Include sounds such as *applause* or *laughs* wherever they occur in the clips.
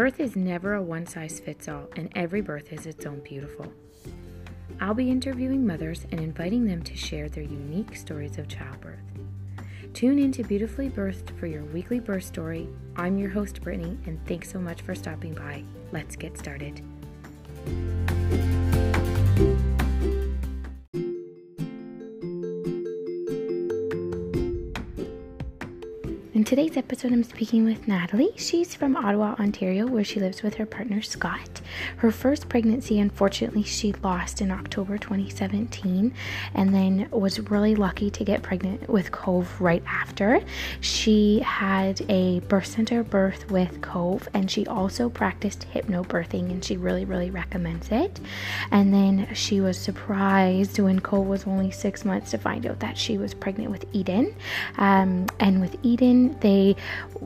Birth is never a one size fits all, and every birth is its own beautiful. I'll be interviewing mothers and inviting them to share their unique stories of childbirth. Tune in to Beautifully Birthed for your weekly birth story. I'm your host, Brittany, and thanks so much for stopping by. Let's get started. Today's episode, I'm speaking with Natalie. She's from Ottawa, Ontario, where she lives with her partner Scott. Her first pregnancy, unfortunately, she lost in October 2017 and then was really lucky to get pregnant with Cove right after. She had a birth center birth with Cove and she also practiced hypnobirthing and she really, really recommends it. And then she was surprised when Cove was only six months to find out that she was pregnant with Eden. Um, and with Eden, they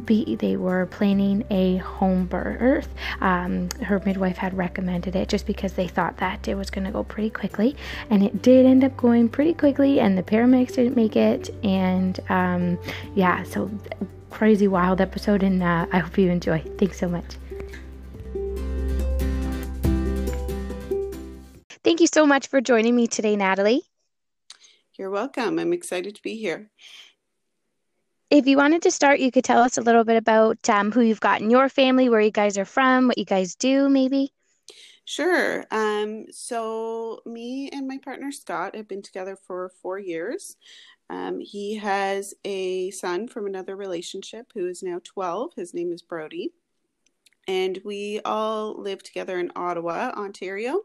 be they were planning a home birth. Um, her midwife had recommended it just because they thought that it was going to go pretty quickly, and it did end up going pretty quickly. And the paramedics didn't make it, and um, yeah, so crazy wild episode, and uh, I hope you enjoy. Thanks so much. Thank you so much for joining me today, Natalie. You're welcome. I'm excited to be here if you wanted to start, you could tell us a little bit about um, who you've got in your family, where you guys are from, what you guys do, maybe. Sure. Um, so, me and my partner Scott have been together for four years. Um, he has a son from another relationship who is now 12. His name is Brody. And we all live together in Ottawa, Ontario.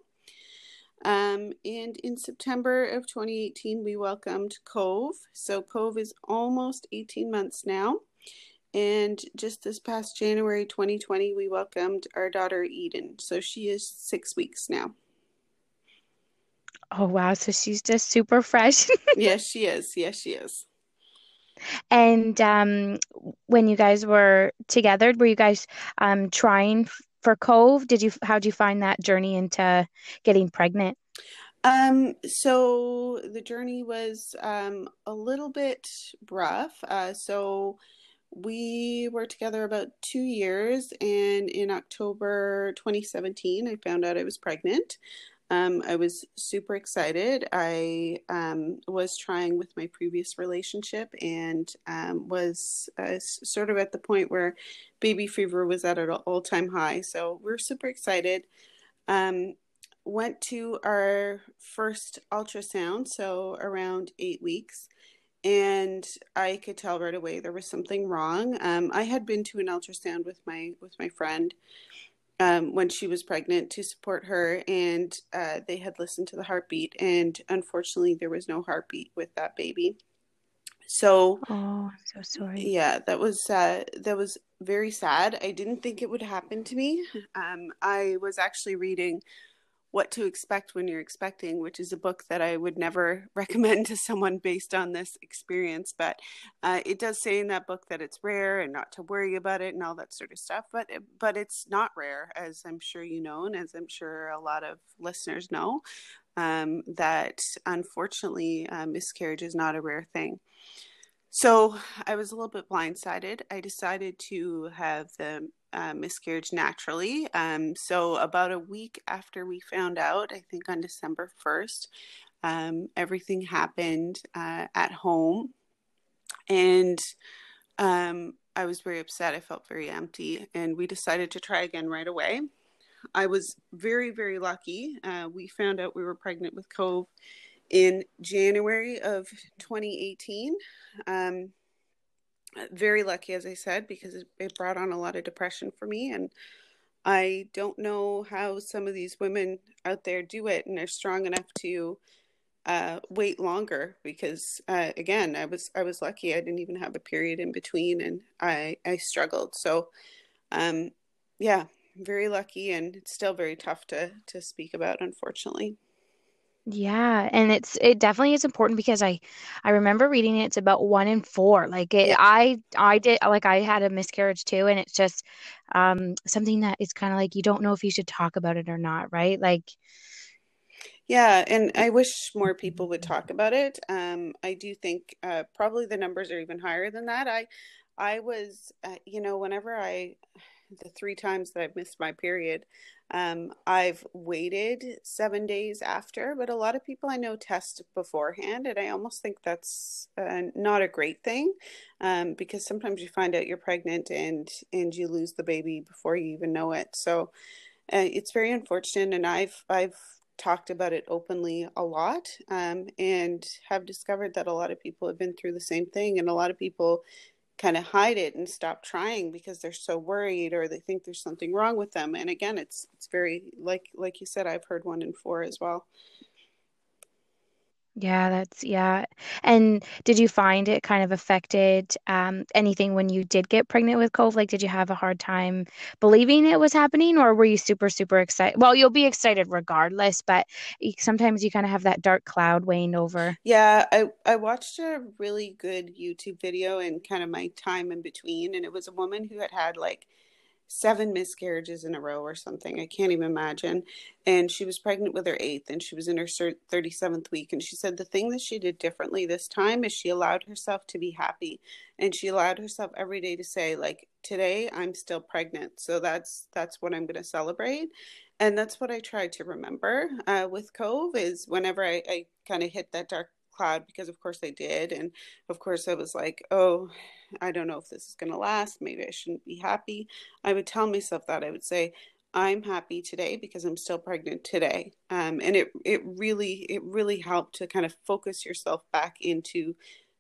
Um, and in September of 2018, we welcomed Cove. So Cove is almost 18 months now. And just this past January 2020, we welcomed our daughter Eden. So she is six weeks now. Oh, wow. So she's just super fresh. *laughs* yes, she is. Yes, she is. And um, when you guys were together, were you guys um, trying for Cove? Did you how did you find that journey into getting pregnant? Um, so the journey was um, a little bit rough. Uh, so we were together about two years, and in October 2017, I found out I was pregnant. Um, I was super excited. I um, was trying with my previous relationship and um, was uh, sort of at the point where baby fever was at an all time high. So we're super excited. Um, went to our first ultrasound, so around eight weeks, and I could tell right away there was something wrong. Um, I had been to an ultrasound with my with my friend um, when she was pregnant to support her, and uh, they had listened to the heartbeat, and unfortunately, there was no heartbeat with that baby. So, oh, I'm so sorry. Yeah, that was uh, that was very sad. I didn't think it would happen to me. Um, I was actually reading what to expect when you're expecting, which is a book that I would never *laughs* recommend to someone based on this experience. But uh, it does say in that book that it's rare and not to worry about it and all that sort of stuff. But but it's not rare, as I'm sure you know, and as I'm sure a lot of listeners know, um, that unfortunately uh, miscarriage is not a rare thing. So I was a little bit blindsided. I decided to have the uh, miscarriage naturally. Um, so about a week after we found out, I think on December 1st, um, everything happened uh, at home. And um, I was very upset. I felt very empty. And we decided to try again right away. I was very, very lucky. Uh, we found out we were pregnant with Cove in January of 2018. Um, very lucky, as I said, because it, brought on a lot of depression for me. And I don't know how some of these women out there do it and they're strong enough to uh, wait longer because uh, again I was I was lucky I didn't even have a period in between and I I struggled so um yeah very lucky and it's still very tough to to speak about unfortunately yeah, and it's it definitely is important because I I remember reading it, it's about one in four. Like it, yeah. I I did like I had a miscarriage too, and it's just um something that is kind of like you don't know if you should talk about it or not, right? Like yeah, and I wish more people would talk about it. Um, I do think uh, probably the numbers are even higher than that. I I was uh, you know whenever I the three times that I've missed my period, um, I've waited seven days after, but a lot of people I know test beforehand, and I almost think that's uh, not a great thing um, because sometimes you find out you're pregnant and and you lose the baby before you even know it. So uh, it's very unfortunate, and I've I've talked about it openly a lot um, and have discovered that a lot of people have been through the same thing, and a lot of people kind of hide it and stop trying because they're so worried or they think there's something wrong with them and again it's it's very like like you said i've heard one in four as well Yeah, that's yeah. And did you find it kind of affected um, anything when you did get pregnant with Cove? Like, did you have a hard time believing it was happening, or were you super, super excited? Well, you'll be excited regardless, but sometimes you kind of have that dark cloud weighing over. yeah i i watched a really good youtube video and kind of my time in between and it was a woman who had had like seven miscarriages in a row or something. I can't even imagine. And she was pregnant with her eighth and she was in her 37th week. And she said the thing that she did differently this time is she allowed herself to be happy. And she allowed herself every day to say, like, today I'm still pregnant. So that's that's what I'm going to celebrate. And that's what I try to remember uh, with Cove is whenever I, I kind of hit that dark cloud because of course I did. And of course I was like, oh, I don't know if this is going to last. Maybe I shouldn't be happy. I would tell myself that. I would say, I'm happy today because I'm still pregnant today. Um, and it, it really, it really helped to kind of focus yourself back into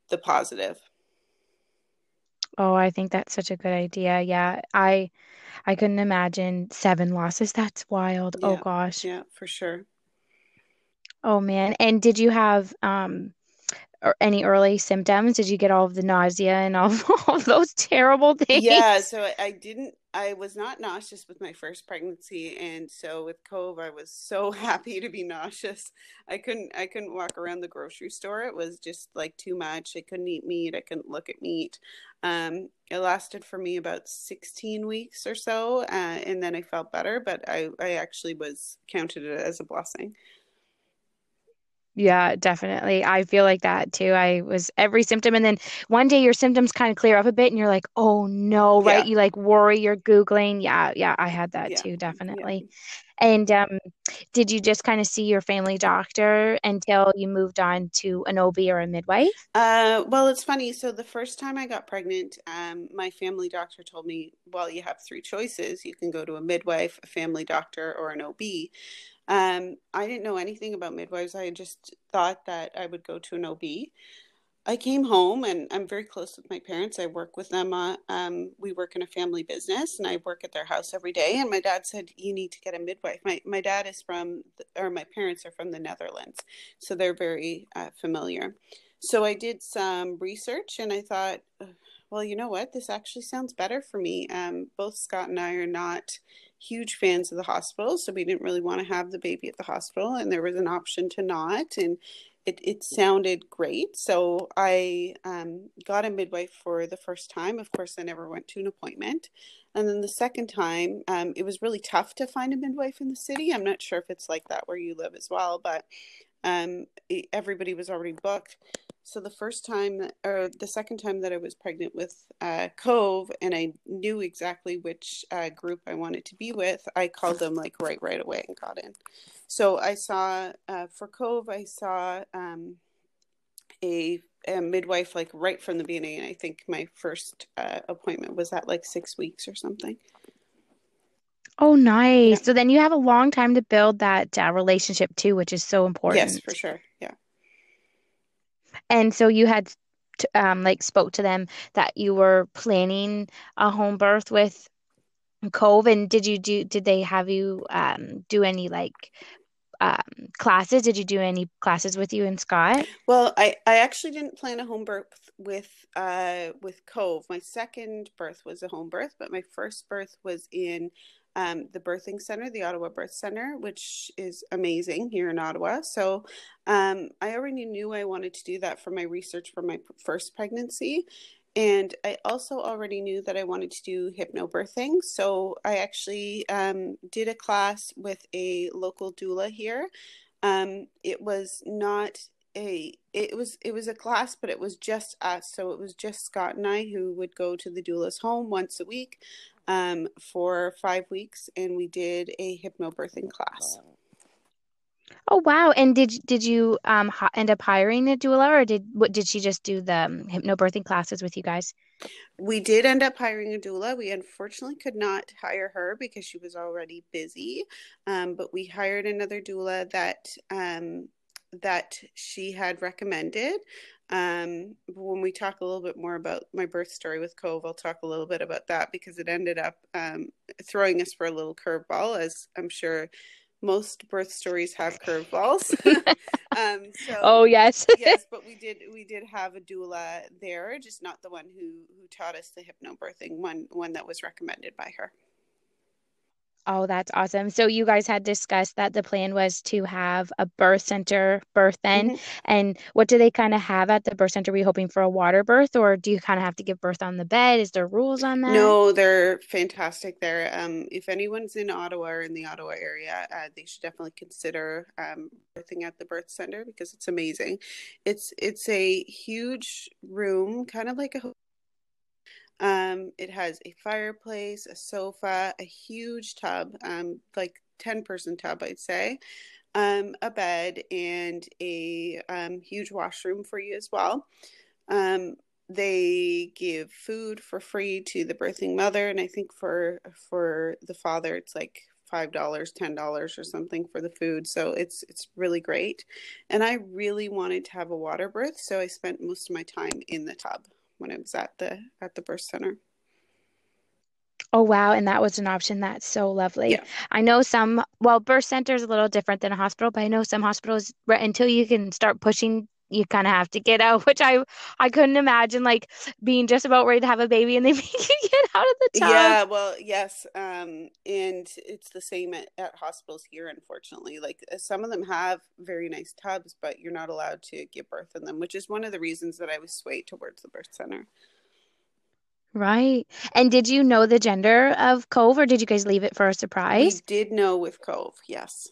the positive. Oh, I think that's such a good idea. Yeah, I I couldn't imagine seven losses. That's wild. Oh gosh. Yeah, for sure. Oh man. And did you have um or any early symptoms? Did you get all of the nausea and all, *laughs* all of those terrible things? Yeah, so I, I didn't, I was not nauseous with my first pregnancy, and so with Cove, I was so *laughs* happy to be nauseous. I couldn't, I couldn't walk around the grocery store. It was just like too much. I couldn't eat meat. I couldn't look at meat. Um, it lasted for me about 16 weeks or so, uh, and then I felt better, but I, I actually was counted it as a blessing. Yeah, definitely. I feel like that too. I was every symptom, and then one day your symptoms kind of clear up a bit, and you're like, oh no, right? Yeah, You like worry, you're Googling. Yeah, yeah, I had that yeah, too, yeah. definitely. And um, did you just kind of see your family doctor until you moved on to an OB or a midwife? Uh, well, it's funny. So the first time I got pregnant, um, my family doctor told me, well, you have three choices. You can go to a midwife, a family doctor, or an OB. Um, I didn't know anything about midwives. I just thought that I would go to an OB. I came home and I'm very close with my parents. I work with them. Uh, um, we work in a family business and I work at their house every day. And my dad said, You need to get a midwife. My, my dad is from, the, or my parents are from the Netherlands. So they're very uh, familiar. So I did some research and I thought, well, you know what? This actually sounds better for me. Um, both Scott and I are not huge fans of the hospital, so we didn't really want to have the baby at the hospital, and there was an option to not, and it, it sounded great. So I um, got a midwife for the first time. Of course, I never went to an appointment. And then the second time, um, it was really tough to find a midwife in the city. I'm not sure if it's like that where you live as well, but um, e- everybody was already booked. So the first time, or the second time that I was pregnant with uh, Cove, and I knew exactly which uh, group I wanted to be with, I called them like right right away and got in. So I saw uh, for Cove, I saw um, a, a midwife like right from the beginning. And I think my first uh, appointment was at like six weeks or something. Oh, Yeah. nice. So then you have a long time to build that uh, relationship too, which is so important. Yes, for sure. Yeah. And so you had um, like spoke to them that you were planning a home birth with Cove, and did you do, did they have you um do any like um classes? Did you do any classes with you and Scott? Well, I, I actually didn't plan a home birth with uh with Cove. My second birth was a home birth, but my first birth was in um, the birthing center, the Ottawa Birth Center, which is amazing here in Ottawa. So um, I already knew I wanted to do that for my research for my first pregnancy. And I also already knew that I wanted to do hypnobirthing. So I actually um, did a class with a local doula here. Um, it was not a it was it was a class, but it was just us. So it was just Scott and I who would go to the doula's home once a week. Um, for five weeks, and we did a hypnobirthing class. Oh wow! And did did you um end up hiring a doula, or did what did she just do the um, hypnobirthing classes with you guys? We did end up hiring a doula. We unfortunately could not hire her because she was already busy, um, but we hired another doula that um, that she had recommended. Um, when we talk a little bit more about my birth story with Cove, I'll talk a little bit about that because it ended up um, throwing us for a little curveball, as I'm sure most birth stories have curveballs. *laughs* *laughs* um, so, oh yes, *laughs* yes, but we did we did have a doula there, just not the one who who taught us the hypnobirthing one one that was recommended by her. Oh, that's awesome. So you guys had discussed that the plan was to have a birth center birth then. Mm-hmm. And what do they kind of have at the birth center? Were you hoping for a water birth or do you kind of have to give birth on the bed? Is there rules on that? No, they're fantastic there. Um, if anyone's in Ottawa or in the Ottawa area, uh, they should definitely consider um, birthing at the birth center because it's amazing. It's it's a huge room, kind of like a um, it has a fireplace, a sofa, a huge tub, um, like 10 person tub, I'd say, um, a bed, and a um, huge washroom for you as well. Um, they give food for free to the birthing mother, and I think for for the father, it's like five dollars, ten dollars, or something for the food. So it's it's really great. And I really wanted to have a water birth, so I spent most of my time in the tub when it was at the at the birth center. Oh wow, and that was an option. That's so lovely. Yeah. I know some well, birth center is a little different than a hospital, but I know some hospitals until you can start pushing you kind of have to get out, *laughs* which I I couldn't imagine like being just about ready to have a baby and they *laughs* make you get out of the tub. Yeah, well, yes, um, and it's the same at, at hospitals here. Unfortunately, like uh, some of them have very nice tubs, but you're not allowed to give birth in them, which is one of the reasons that I was swayed towards the birth center. Right. And did you know the gender of Cove, or did you guys leave it for a surprise? We did know with Cove, yes.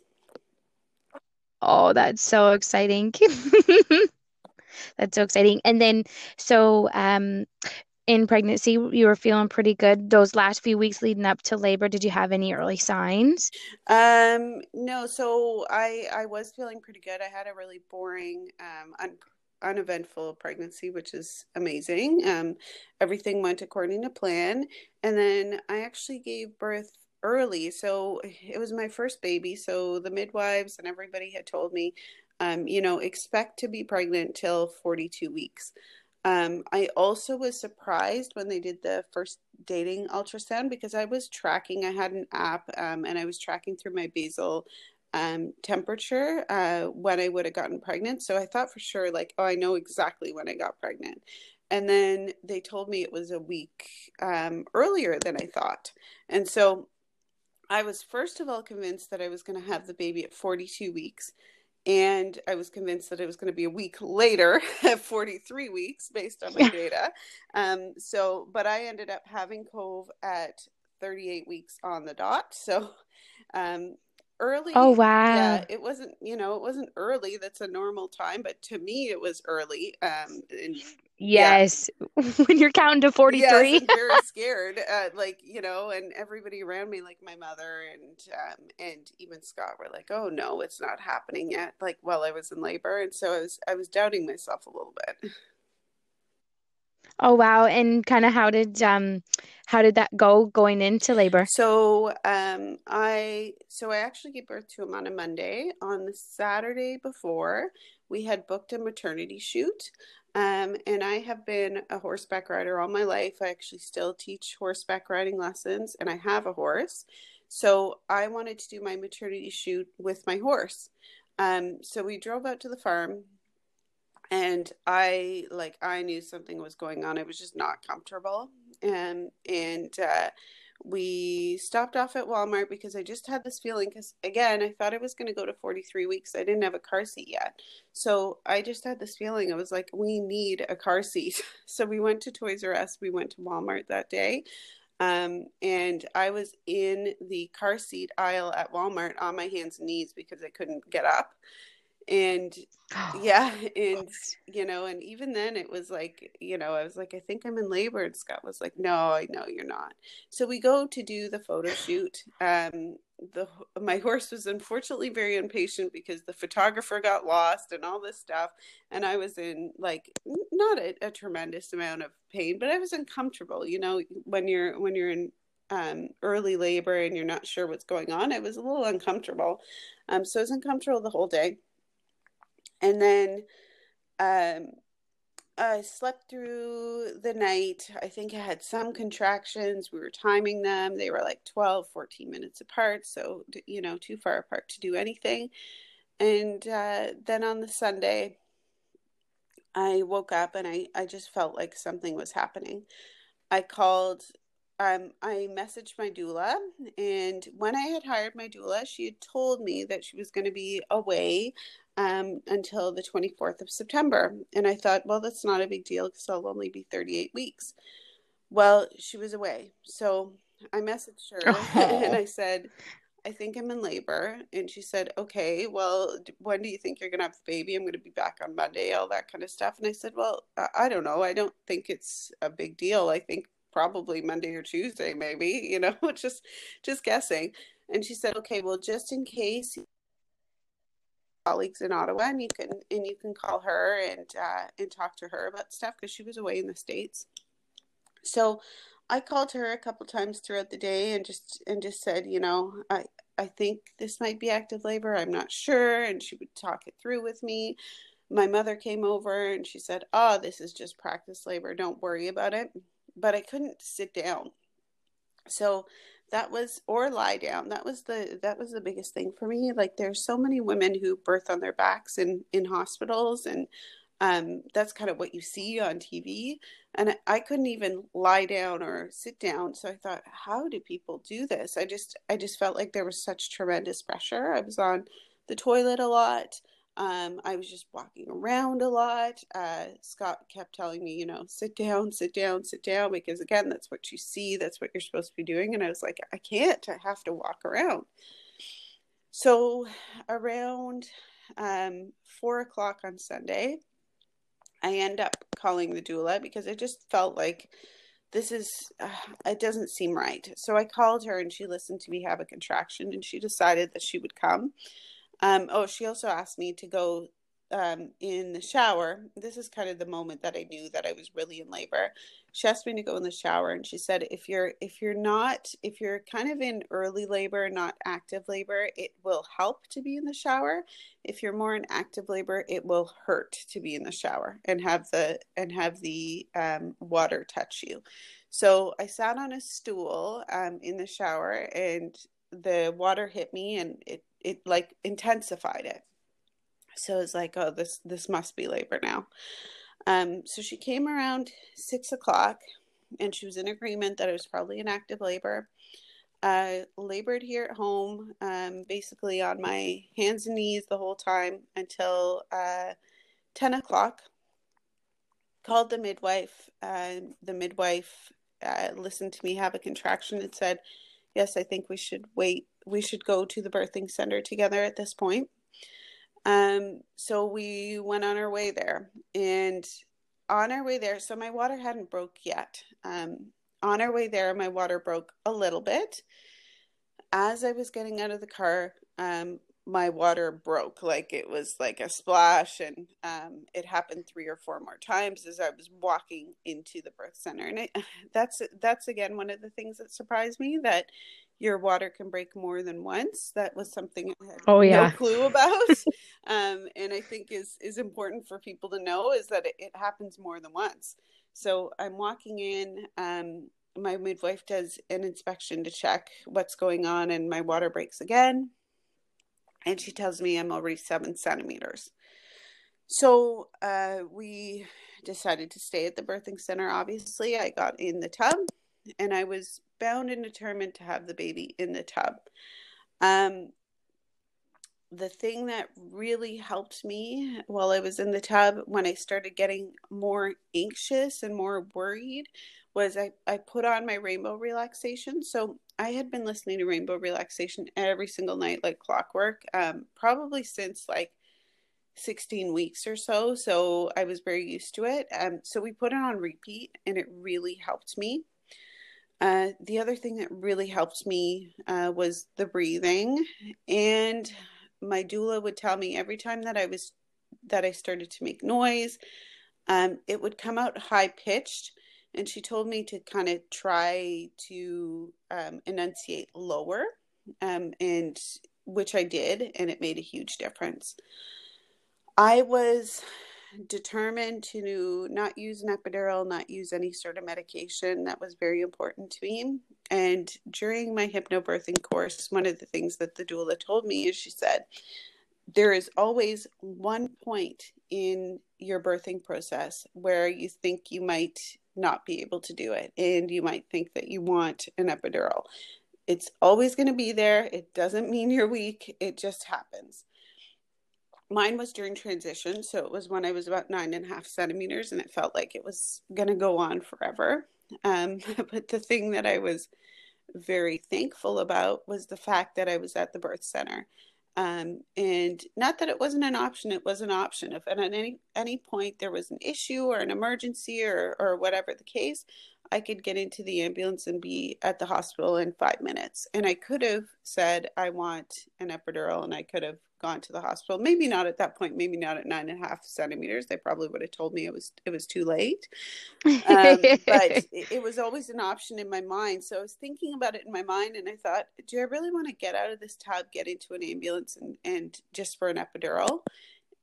Oh, that's so exciting. *laughs* that's so exciting. And then, so um, in pregnancy, you were feeling pretty good. Those last few weeks leading up to labor, did you have any early signs? Um, no. So I I was feeling pretty good. I had a really boring, um, un- uneventful pregnancy, which is amazing. Um, everything went according to plan, and then I actually gave birth early. So it was my first baby. So the midwives and everybody had told me, um, you know, expect to be pregnant till 42 weeks. Um, I also was surprised when they did the first dating ultrasound because I was tracking, I had an app um, and I was tracking through my basal um, temperature uh, when I would have gotten pregnant. So I thought for sure, like, oh, I know exactly when I got pregnant. And then they told me it was a week um, earlier than I thought. And so I was first of all convinced that I was going to have the baby at 42 weeks. And I was convinced that it was going to be a week later *laughs* at 43 weeks based on my data. Um, so, but I ended up having Cove at 38 weeks on the dot. So, um, early. Oh wow! Yeah, it wasn't. You know, it wasn't early. That's a normal time, but to me, it was early. Um, and yes, yeah. *laughs* when you're counting to forty three, yes, *laughs* very scared. Uh, like you know, and everybody around me, like my mother and um, and even Scott, were like, "Oh no, it's not happening yet." Like while I was in labor, and so I was I was doubting myself a little bit. Oh wow! And kind of how did um how did that go going into labor? So um I so I actually gave birth to him on a Monday. On the Saturday before, we had booked a maternity shoot. Um, and I have been a horseback rider all my life. I actually still teach horseback riding lessons, and I have a horse. So I wanted to do my maternity shoot with my horse. Um, so we drove out to the farm, and i like i knew something was going on i was just not comfortable and and uh, we stopped off at walmart because i just had this feeling because again i thought i was going to go to 43 weeks. I didn't have a car seat yet. So i just had this feeling. I was like we need a car seat. *laughs* So we went to toys r us. We went to walmart that day um, and I was in the car seat aisle at Walmart on my hands and knees because I couldn't get up and yeah *laughs* and you know and even then it was like you know i was like i think i'm in labor. And scott was like no i know you're not. So we go to do the photo shoot. Um the my horse was unfortunately very impatient because the photographer got lost and all this stuff. And i was in like not a, a tremendous amount of pain but i was uncomfortable you know when you're when you're in um, early labor and you're not sure what's going on it was a little uncomfortable. Um, so i was uncomfortable the whole day and then um, I slept through the night. I think I had some contractions. We were timing them. They were like 12, 14 minutes apart. So, you know, too far apart to do anything. And uh, then on the Sunday, I woke up and I, I just felt like something was happening. I called, um, I messaged my doula. And when I had hired my doula, she had told me that she was going to be away um, until the 24th of September. And I thought, well, that's not a big deal because I'll only be 38 weeks. Well, she was away. So I messaged *laughs* her oh. and I said, I think I'm in labor. And she said, okay, well, when do you think you're going to have the baby? I'm going to be back on Monday, all that kind of stuff. And I said, well, I don't know. I don't think it's a big deal. I think probably Monday or Tuesday, maybe, you know, *laughs* just, just guessing. And she said, okay, well, just in case colleagues in Ottawa, and you can and you can call her and uh, and talk to her about stuff because she was away in the states. So I called her a couple times throughout the day and just and just said, you know, I I think this might be active labor. I'm not sure, and she would talk it through with me. My mother came over and she said, "Oh, this is just practice labor. Don't worry about it." But I couldn't sit down. So that was or lie down that was the that was the biggest thing for me like there's so many women who birth on their backs in in hospitals and um, that's kind of what you see on TV. And I couldn't even lie down or sit down. So I thought, how do people do this? I just, I just felt like there was such tremendous pressure. I was on the toilet a lot. Um, I was just walking around a lot. Uh, Scott kept telling me, you know, sit down, sit down, sit down, because again, that's what you see, that's what you're supposed to be doing. And I was like, I can't, I have to walk around. So around um, four o'clock on Sunday, I end up calling the doula because I just felt like this is, uh, it doesn't seem right. So I called her and she listened to me have a contraction and she decided that she would come. Um, oh, she also asked me to go um, in the shower. This is kind of the moment that I knew that I was really in labor. She asked me to go in the shower, and she said, "If you're if you're not if you're kind of in early labor, not active labor, it will help to be in the shower. If you're more in active labor, it will hurt to be in the shower and have the and have the um, water touch you." So I sat on a stool um, in the shower, and the water hit me, and it it like intensified it. So it's like, oh, this this must be labor now. Um, so she came around six o'clock, and she was in agreement that it was probably an active labor. I labored here at home, um, basically on my hands and knees the whole time until uh, ten o'clock. Called the midwife. Uh, the midwife uh, listened to me have a contraction and said, "Yes, I think we should wait we should go to the birthing center together at this point. Um, so we went on our way there, and on our way there, so my water hadn't broke yet. Um, on our way there, my water broke a little bit. As I was getting out of the car, um, my water broke like it was like a splash and um, it happened three or four more times as i was walking into the birth center and it, *laughs* that's that's again one of the things that surprised me that your water can break more than once. That was something I had oh, yeah. no clue about. *laughs* um, and I think is is important for people to know is that it, it happens more than once. So I'm walking in. Um, my midwife does an inspection to check what's going on, and my water breaks again. And she tells me I'm already seven centimeters. So uh, we decided to stay at the birthing center. Obviously, I got in the tub and I was bound and determined to have the baby in the tub. Um, the thing that really helped me while I was in the tub when I started getting more anxious and more worried was I, I put on my rainbow relaxation. So I had been listening to rainbow relaxation every single night like clockwork, um, probably since like 16 weeks or so. So I was very used to it. Um, so we put it on repeat and it really helped me. Uh, the other thing that really helped me uh, was the breathing. And my doula would tell me every time that I was that I started to make noise, um, it would come out high pitched. And she told me to kind of try to um, enunciate lower, um, and which I did, and it made a huge difference. I was determined to not use an epidural, not use any sort of medication. That was very important to me. And during my hypnobirthing course, one of the things that the doula told me is she said, there is always one point in your birthing process where you think you might not be able to do it and you might think that you want an epidural. It's always going to be there. It doesn't mean you're weak, it just happens. Mine was during transition, so it was when I was about nine and a half centimeters, and it felt like it was going to go on forever. Um, *laughs* but the thing that I was very thankful about was the fact that I was at the birth center. Um, and not that it wasn't an option, it was an option. If at any any point there was an issue or an emergency or or whatever the case, I could get into the ambulance and be at the hospital in five minutes. And I could have said, I want an epidural, and I could have gone to the hospital. Maybe not at that point. Maybe not at nine and a half centimeters. They probably would have told me it was it was too late. Um, but *laughs* it, it, was always an option in my mind. So I was thinking about it in my mind, and I thought, do I really want to get out of this tub, get into an ambulance, and and just for an epidural?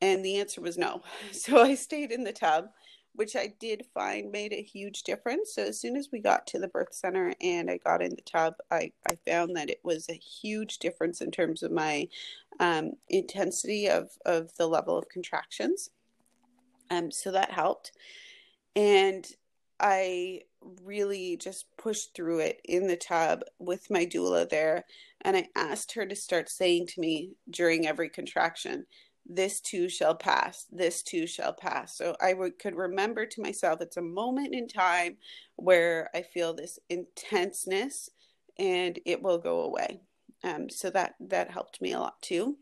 And the answer was no. *laughs* So I stayed in the tub which I did find made a huge difference. So as soon as we got to the birth center and I got in the tub, I, I found that it was a huge difference in terms of my um, intensity of, of the level of contractions. Um, so that helped. And I really just pushed through it in the tub with my doula there. And I asked her to start saying to me during every contraction, this too shall pass this too shall pass. So i could remember to myself it's a moment in time where i feel this intenseness and it will go away. Um, so that that helped me a lot too.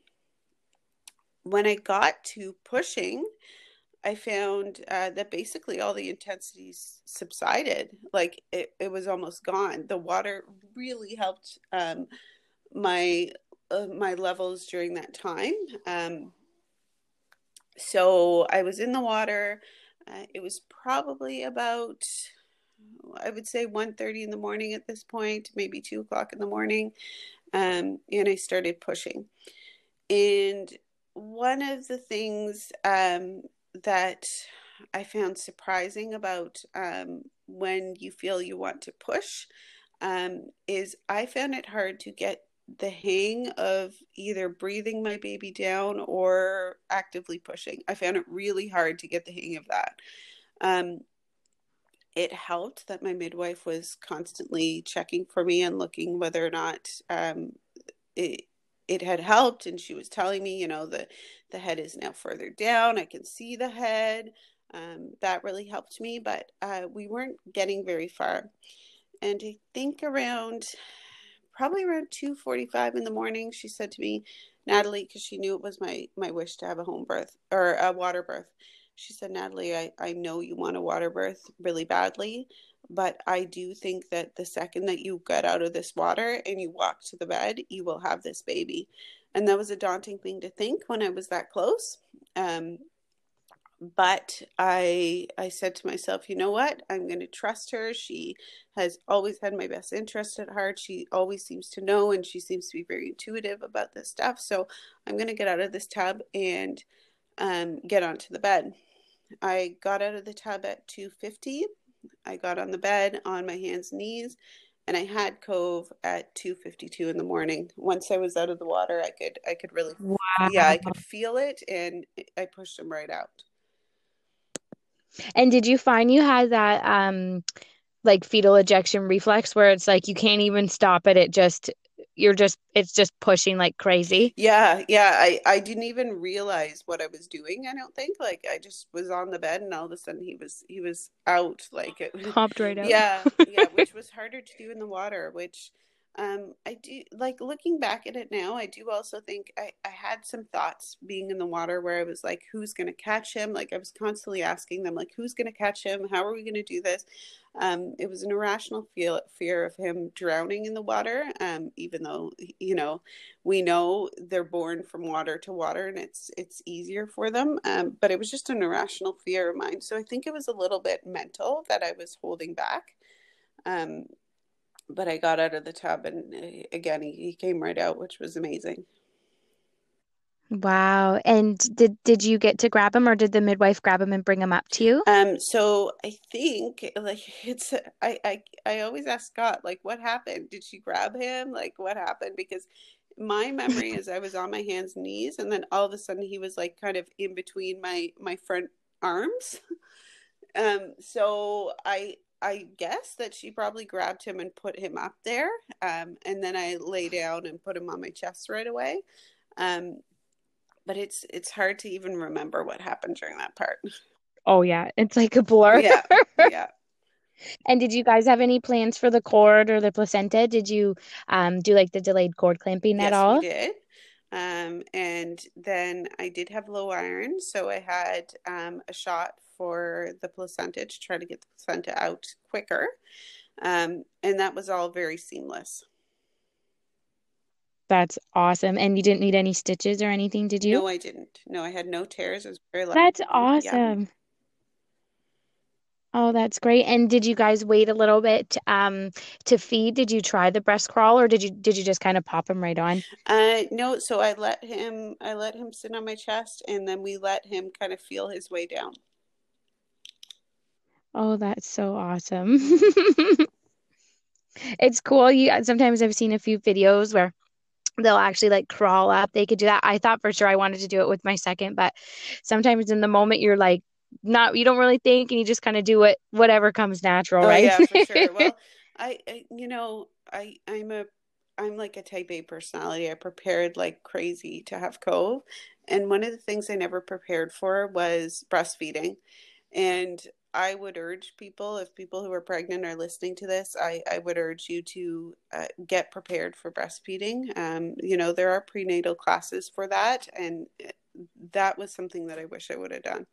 When i got to pushing i found uh, that basically all the intensities subsided. Like it, it was almost gone. The water really helped um, my uh, my levels during that time. Um, so I was in the water. Uh, it was probably about, I would say, 1.30 in the morning at this point, maybe 2 o'clock in the morning. Um, and I started pushing. And one of the things um, that I found surprising about um, when you feel you want to push um, is I found it hard to get the hang of either breathing my baby down or actively pushing. I found it really hard to get the hang of that. Um, it helped that my midwife was constantly checking for me and looking whether or not um, it it had helped, and she was telling me, you know, the the head is now further down. I can see the head. Um, that really helped me, but uh, we weren't getting very far. And I think around probably around 2.45 in the morning she said to me natalie because she knew it was my my wish to have a home birth or a water birth. She said natalie I, I know you want a water birth really badly but i do think that the second that you get out of this water and you walk to the bed you will have this baby. And that was a daunting thing to think when i was that close. Um, but I I said to myself, you know what? I'm going to trust her. She has always had my best interest at heart. She always seems to know and she seems to be very intuitive about this stuff. So I'm going to get out of this tub and um, get onto the bed. I got out of the tub at 2:50. I got on the bed on my hands and knees and I had cove at 2:52 in the morning. Once I was out of the water, I could I could really wow. yeah, I could feel it and I pushed him right out. And did you find you had that um like fetal ejection reflex where it's like you can't even stop it, it just you're just it's just pushing like crazy? Yeah yeah i i didn't even realize what i was doing i don't think like i just was on the bed and all of a sudden he was he was out like it popped right *laughs* out. Yeah yeah which *laughs* was harder to do in the water which Um, I do like looking back at it now. I do also think I, I had some thoughts being in the water where I was like, who's going to catch him? Like, I was constantly asking them, like, who's going to catch him? How are we going to do this? Um, it was an irrational feel, fear of him drowning in the water, um, even though you know we know they're born from water to water and it's it's easier for them. Um, but it was just an irrational fear of mine. So I think it was a little bit mental that I was holding back. Um, but I got out of the tub and uh, again he, he came right out, which was amazing. Wow. And did did you get to grab him or did the midwife grab him and bring him up to you? Um so I think like *laughs* it's I I I always ask Scott like what happened? Did she grab him? Like what happened? Because my memory is I was on my hands and knees and then all of a sudden he was like kind of in between my my front arms. *laughs* Um so I I guess that she probably grabbed him and put him up there. Um and then I lay down and put him on my chest right away. Um but it's it's hard to even remember what happened during that part. Oh yeah, it's like a blur. Yeah, *laughs* yeah. and did you guys have any plans for the cord or the placenta? Did you um, do like the delayed cord clamping yes, at all? we did. Um, and then I did have low iron, so I had um, a shot for the placenta to try to get the placenta out quicker. Um, and that was all very seamless. That's awesome. And you didn't need any stitches or anything, did you? No, I didn't. No, I had no tears. It was very lucky. That's awesome. Yeah. Oh, that's great. And did you guys wait a little bit um, to feed? Did you try the breast crawl or did you did you just kind of pop him right on? Uh no, so I let him I let him sit on my chest and then we let him kind of feel his way down. Oh, that's so awesome. *laughs* it's cool. You uh, sometimes I've seen a few videos where they'll actually like crawl up. They could do that. I thought for sure I wanted to do it with my second, but sometimes in the moment you're like not you don't really think and you just kind of do it whatever comes natural, oh, right? Yeah, for sure. *laughs* Well, I, I you know, I I'm a I'm like a type A personality. I prepared like crazy to have Cove. And one of the things I never prepared for was breastfeeding. And I would urge people, if people who are pregnant are listening to this, I, I would urge you to uh, get prepared for breastfeeding. Um, you know, there are prenatal classes for that, and uh, that was something that I wish I would have done.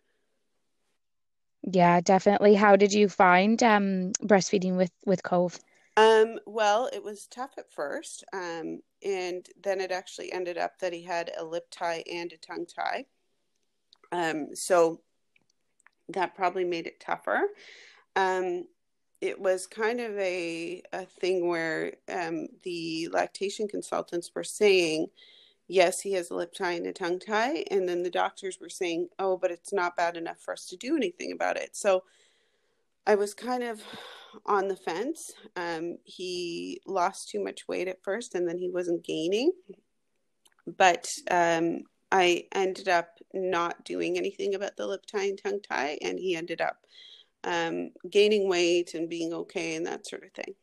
Yeah, definitely. How did you find um, breastfeeding with with Cove? Um, well, it was tough at first, um, and then it actually ended up that he had a lip tie and a tongue tie. Um, so that probably made it tougher. Um, it was kind of a, a thing where um, the lactation consultants were saying, yes, he has a lip tie and a tongue tie. And then the doctors were saying, oh, but it's not bad enough for us to do anything about it. So I was kind of on the fence. Um, he lost too much weight at first and then he wasn't gaining. But um, I ended up not doing anything about the lip tie and tongue tie, and he ended up um, gaining weight and being okay and that sort of thing.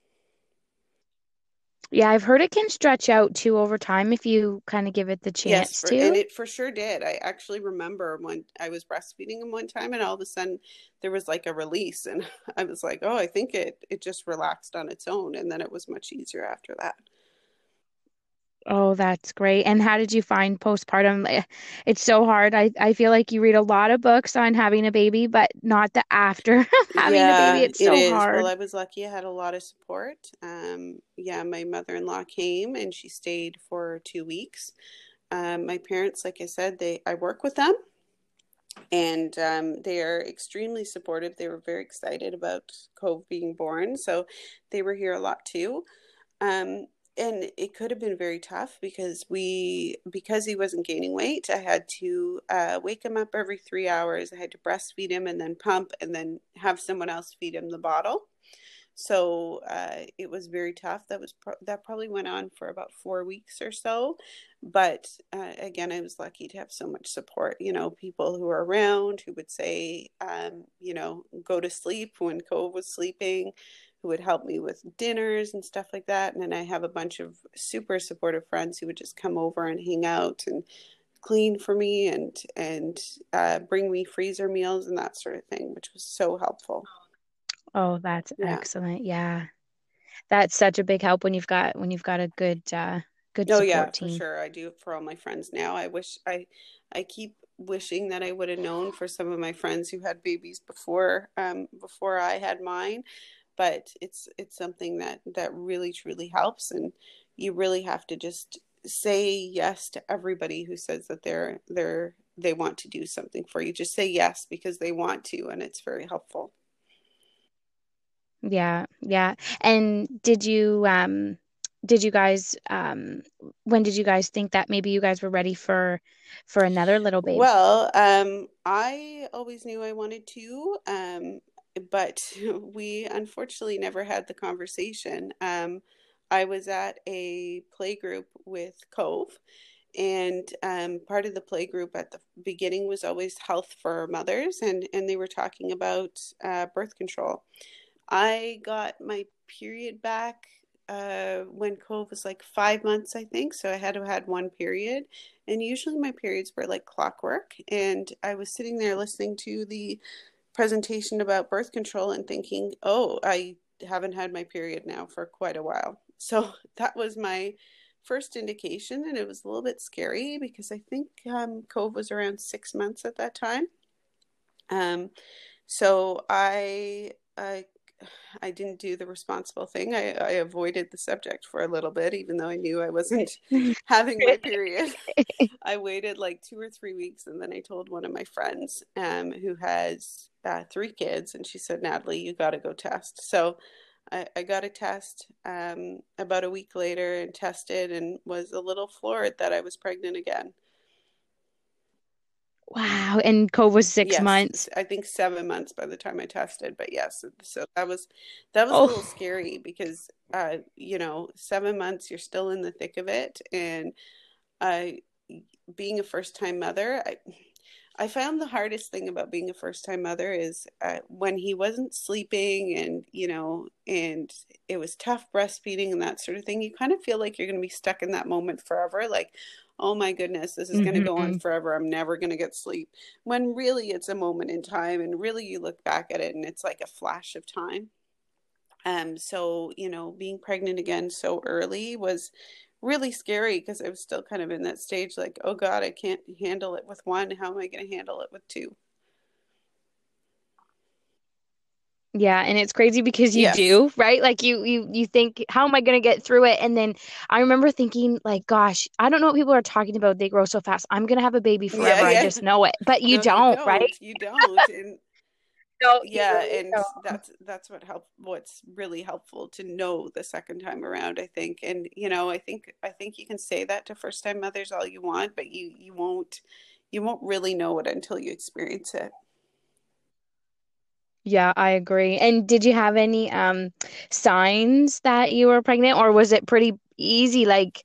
Yeah, I've heard it can stretch out too over time if you kind of give it the chance yes, for, to. And it for sure did. I actually remember when I was breastfeeding him one time and all of a sudden there was like a release and *laughs* I was like, "Oh, I think it it just relaxed on its own." And then it was much easier after that. Oh, that's great. And how did you find postpartum? Eh, it's so hard. I, I feel like you read a lot of books on having a baby, but not the after *laughs* having yeah, a baby. It's so hard. Well, I was lucky I had a lot of support. Um, yeah, my mother in law came and she stayed for two weeks. Um, my parents, like I said, they I work with them and um, they are extremely supportive. They were very excited about Cove being born. So they were here a lot too. Um, and it could have been very tough because we because he wasn't gaining weight i had to uh, wake him up every three hours. I had to breastfeed him and then pump and then have someone else feed him the bottle. So uh, it was very tough. That was pro- that probably went on for about four weeks or so. But uh, again i was lucky to have so much support you know people who were around who would say um, you know go to sleep when cove was sleeping who would help me with dinners and stuff like that. And then I have a bunch of super supportive friends who would just come over and hang out and clean for me and and uh, bring me freezer meals and that sort of thing, which was so helpful. Oh, that's yeah. excellent. Yeah. that's such a big help when you've got when you've got a good uh good oh yeah team. for sure i do it for all my friends now i wish i i keep wishing that i would have known for some of my friends who had babies before um before i had mine but it's it's something that that really truly helps and you really have to just say yes to everybody who says that they're they're they want to do something for you. Just say yes because they want to and it's very helpful. Yeah yeah. And did you um did you guys um when did you guys think that maybe you guys were ready for for another little baby? Well um i always knew i wanted to um but *laughs* we unfortunately never had the conversation um i was at a play group with cove and um, part of the play group at the beginning was always health for mothers and and they were talking about uh, birth control i got my period back uh, when Cove was like five months, I think. So I had to had one period. And usually my periods were like clockwork. And I was sitting there listening to the presentation about birth control and thinking, oh, I haven't had my period now for quite a while. So *laughs* that was my first indication. And it was a little bit scary because I think um, Cove was around six months at that time. Um, so I, I I didn't do the responsible thing. I, I avoided the subject for a little bit, even though I knew I wasn't *laughs* having my period. *laughs* I waited like two or three weeks, and then I told one of my friends um, who has uh, three kids, and she said, Natalie, you got to go test. So I, I got a test um, about a week later and tested and was a little floored that I was pregnant again. Wow. And Cove was six Yes, months. I think seven months by the time I tested, but yes, so that was that was a little Oh, scary because uh, you know, seven months you're still in the thick of it, and I, being a first time mother, I I found the hardest thing about being a first time mother is uh, when he wasn't sleeping and you know, and it was tough breastfeeding and that sort of thing. You kind of feel like you're going to be stuck in that moment forever, like. Oh my goodness, this is going to go on hmm forever. I'm never going to get sleep when really it's a moment in time and really you look back at it and it's like a flash of time um so you know being pregnant again so early was really scary because i was still kind of in that stage like oh god i can't handle it with one how am i going to handle it with two Yeah, and it's crazy because you yes do, right? Like you you you think, how am I going to get through it? And then I remember thinking like, gosh, I don't know what people are talking about. They grow so fast. I'm going to have a baby yeah forever. I just know it. But you no don't, right? don't you don't and No, yeah really and don't. that's that's what help what's really helpful to know the second time around i think and you know i think i think you can say that to first time mothers all you want but you you won't you won't really know it until you experience it Yeah, I agree. And did you have any um signs that you were pregnant, or was it pretty easy? Like,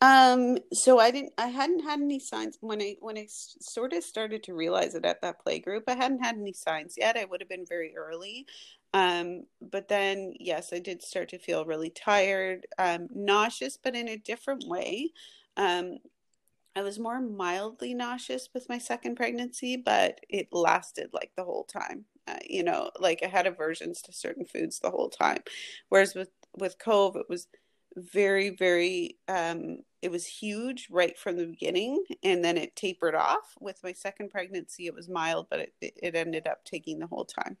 Um, so I didn't, I hadn't had any signs when I when I sort of started to realize it at that play group. I hadn't had any signs yet. I would have been very early. Um, but then yes, I did start to feel really tired, um, nauseous, but in a different way. Um, I was more mildly nauseous with my second pregnancy, but it lasted like the whole time. Uh, you know, like I had aversions to certain foods the whole time. Whereas with with Cove, it was very, very um it was huge right from the beginning and then it tapered off. With my second pregnancy, it was mild, but it it ended up taking the whole time.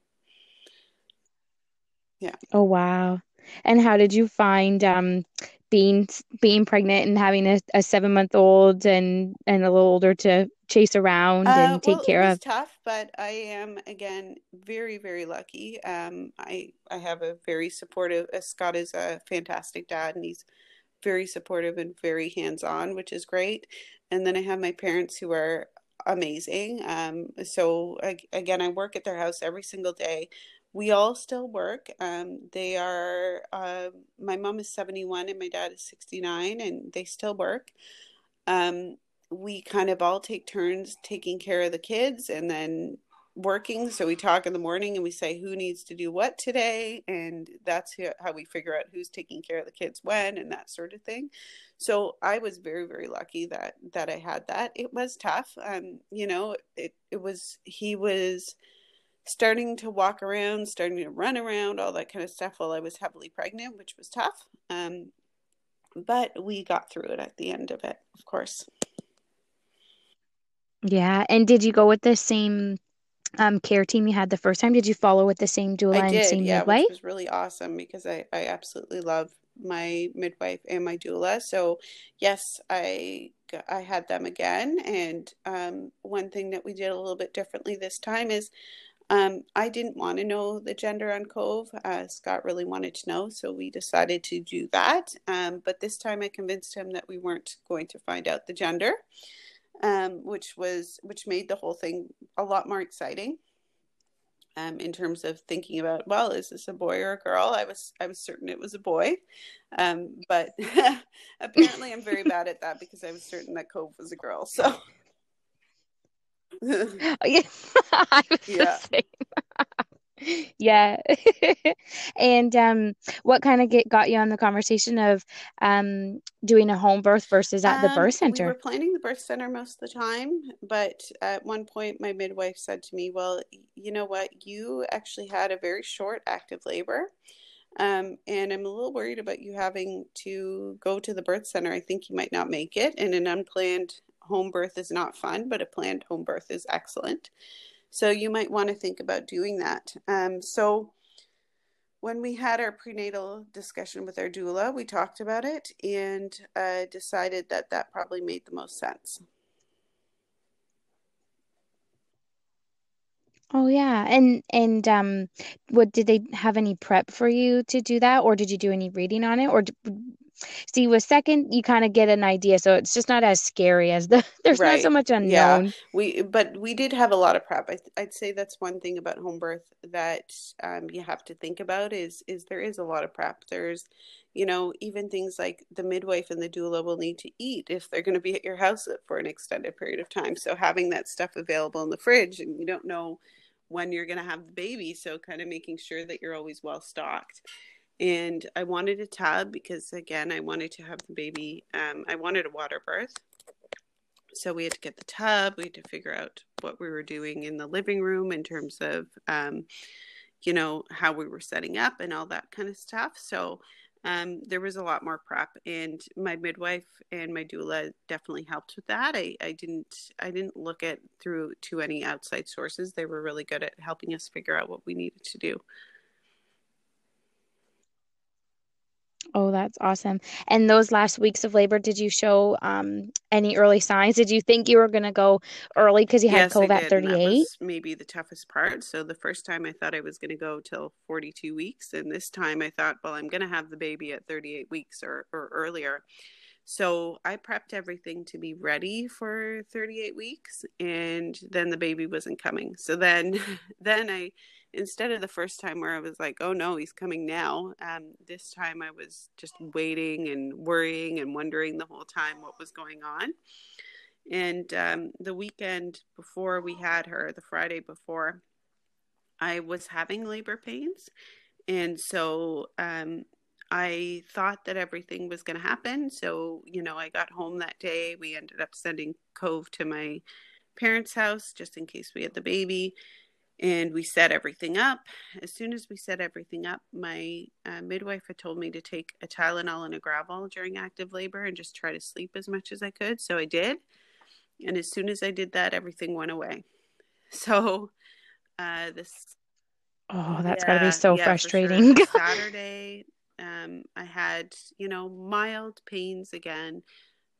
Yeah. oh wow. And how did you find um being being pregnant and having a, a seven month old and and a little older to chase around Uh, and take well, care of? tough, but I am again very, very lucky. Um, I I have a very supportive. Uh, Scott is a fantastic dad, and he's very supportive and very hands-on, which is great. And then I have my parents who are amazing. Um, so ag- again, I work at their house every single day. We all still work. Um, they are. Uh, my mom is 71 and my dad is 69, and they still work um, we kind of all take turns taking care of the kids and then working. So we talk in the morning and we say who needs to do what today, and that's how we figure out who's taking care of the kids when and that sort of thing. So I was very, very lucky that that I had that. It was tough. Um, you know, it it was he was starting to walk around, starting to run around, all that kind of stuff while I was heavily pregnant, which was tough. Um, but we got through it at the end of it, of course. Yeah. And did you go with the same um, care team you had the first time? Did you follow with the same doula I and same yeah, midwife? which was really awesome because I, I absolutely love my midwife and my doula. So yes, I I had them again. And um, one thing that we did a little bit differently this time is um, I didn't want to know the gender on Cove. Uh, Scott really wanted to know, so we decided to do that. Um, but this time, I convinced him that we weren't going to find out the gender, um, which was which made the whole thing a lot more exciting. Um, in terms of thinking about, well, is this a boy or a girl? I was I was certain it was a boy, um, but *laughs* apparently I'm very bad at that because I was certain that Cove was a girl. So yeah, *laughs* *laughs* I was yeah. the same. *laughs* yeah. *laughs* and um, what kind of get got you on the conversation of um doing a home birth versus at the birth center? we were planning the birth center most of the time, but at one point, my midwife said to me, Well, you know what? You actually had a very short active labor. Um, and I'm a little worried about you having to go to the birth center. I think you might not make it. And an unplanned home birth is not fun, but a planned home birth is excellent. So you might want to think about doing that. Um, so when we had our prenatal discussion with our doula, we talked about it and uh, decided that that probably made the most sense. Oh yeah. And and um what did they have any prep for you to do that or did you do any reading on it or d- see with second you kind of get an idea so it's just not as scary as the *laughs* there's not so much much Yeah. We, but we did have a lot of prep. I, I'd say that's one thing about home birth that um, you have to think about is is there is a lot of prep. There's, you know, even things like the midwife and the doula will need to eat if they're going to be at your house for an extended period of time. So having that stuff available in the fridge and you don't know when you're going to have the baby, so kind of making sure that you're always well stocked. And I wanted a tub because again, I wanted to have the baby. Um, I wanted a water birth. So we had to get the tub. We had to figure out what we were doing in the living room in terms of, um, you know, how we were setting up and all that kind of stuff. So um, there was a lot more prep, and my midwife and my doula definitely helped with that. I, I didn't I didn't look at through to any outside sources. They were really good at helping us figure out what we needed to do. Oh, that's awesome. And those last weeks of labor, did you show um any early signs? Did you think you were going to go early because you had Yes, COVID at did, and that 38? maybe the toughest part. So the first time I thought I was going to go till 42 weeks, and this time I thought, well, I'm going to have the baby at 38 weeks or, or earlier. So I prepped everything to be ready for 38 weeks, and then the baby wasn't coming. So then, *laughs* then I, instead of the first time where I was like, oh no, he's coming now, um, this time I was just waiting and worrying and wondering the whole time what was going on. And um, the weekend before we had her, the Friday before, I was having labor pains. And so um, I thought that everything was going to happen. So, you know, I got home that day. We ended up sending Cove to my parents' house just in case we had the baby. And we set everything up. As soon as we set everything up, my uh, midwife had told me to take a Tylenol and a Gravol during active labor and just try to sleep as much as I could. So I did. And as soon as I did that, everything went away. *laughs* So uh, this Oh, that's got to be so yeah, for sure. frustrating. *laughs* Saturday, um, I had, you know, mild pains again.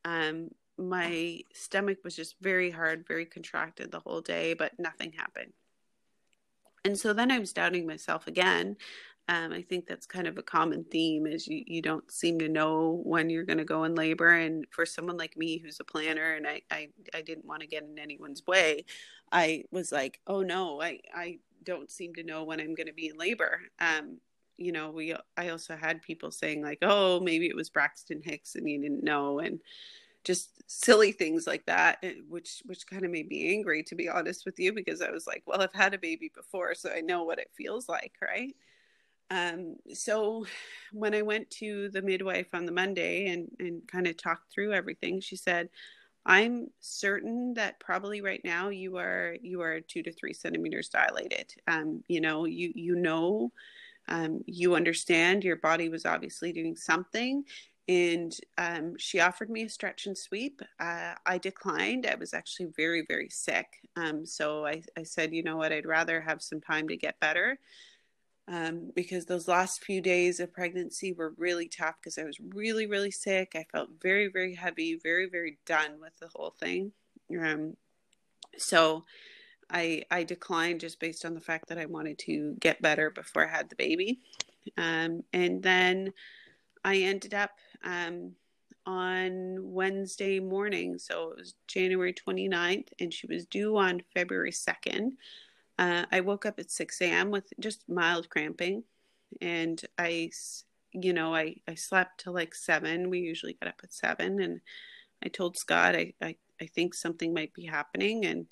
Um, my stomach was just very hard, very contracted the whole day, but nothing happened. And so then I was doubting myself again. Um, I think that's kind of a common theme is you, you don't seem to know when you're going to go in labor. And for someone like me who's a planner and I, I, I didn't want to get in anyone's way, I was like, oh no, I, I don't seem to know when I'm going to be in labor. Um, you know, we I also had people saying like, oh, maybe it was Braxton Hicks and you didn't know, and just silly things like that, eh, which which kind of made me angry to be honest with you, because I was like, well, I've had a baby before, so I know what it feels like, right? Um, so when I went to the midwife on the Monday and and kind of talked through everything, she said, I'm certain that probably right now you are you are two to three centimeters dilated. Um, you know, you you know, um, you understand your body was obviously doing something, and um, she offered me a stretch and sweep. Uh, I declined. I was actually very very sick, um, so I I said, you know what, I'd rather have some time to get better um, because those last few days of pregnancy were really tough because I was really, really sick. I felt very, very heavy, very, very done with the whole thing. Um, so I I declined just based on the fact that I wanted to get better before I had the baby. Um, and then I ended up um, on Wednesday morning. So it was January 29th, and she was due on February 2nd. Uh, I woke up at 6 a.m. with just mild cramping, and I, you know, I, I slept till like seven. We usually get up at seven, and I told Scott I, I, I think something might be happening, and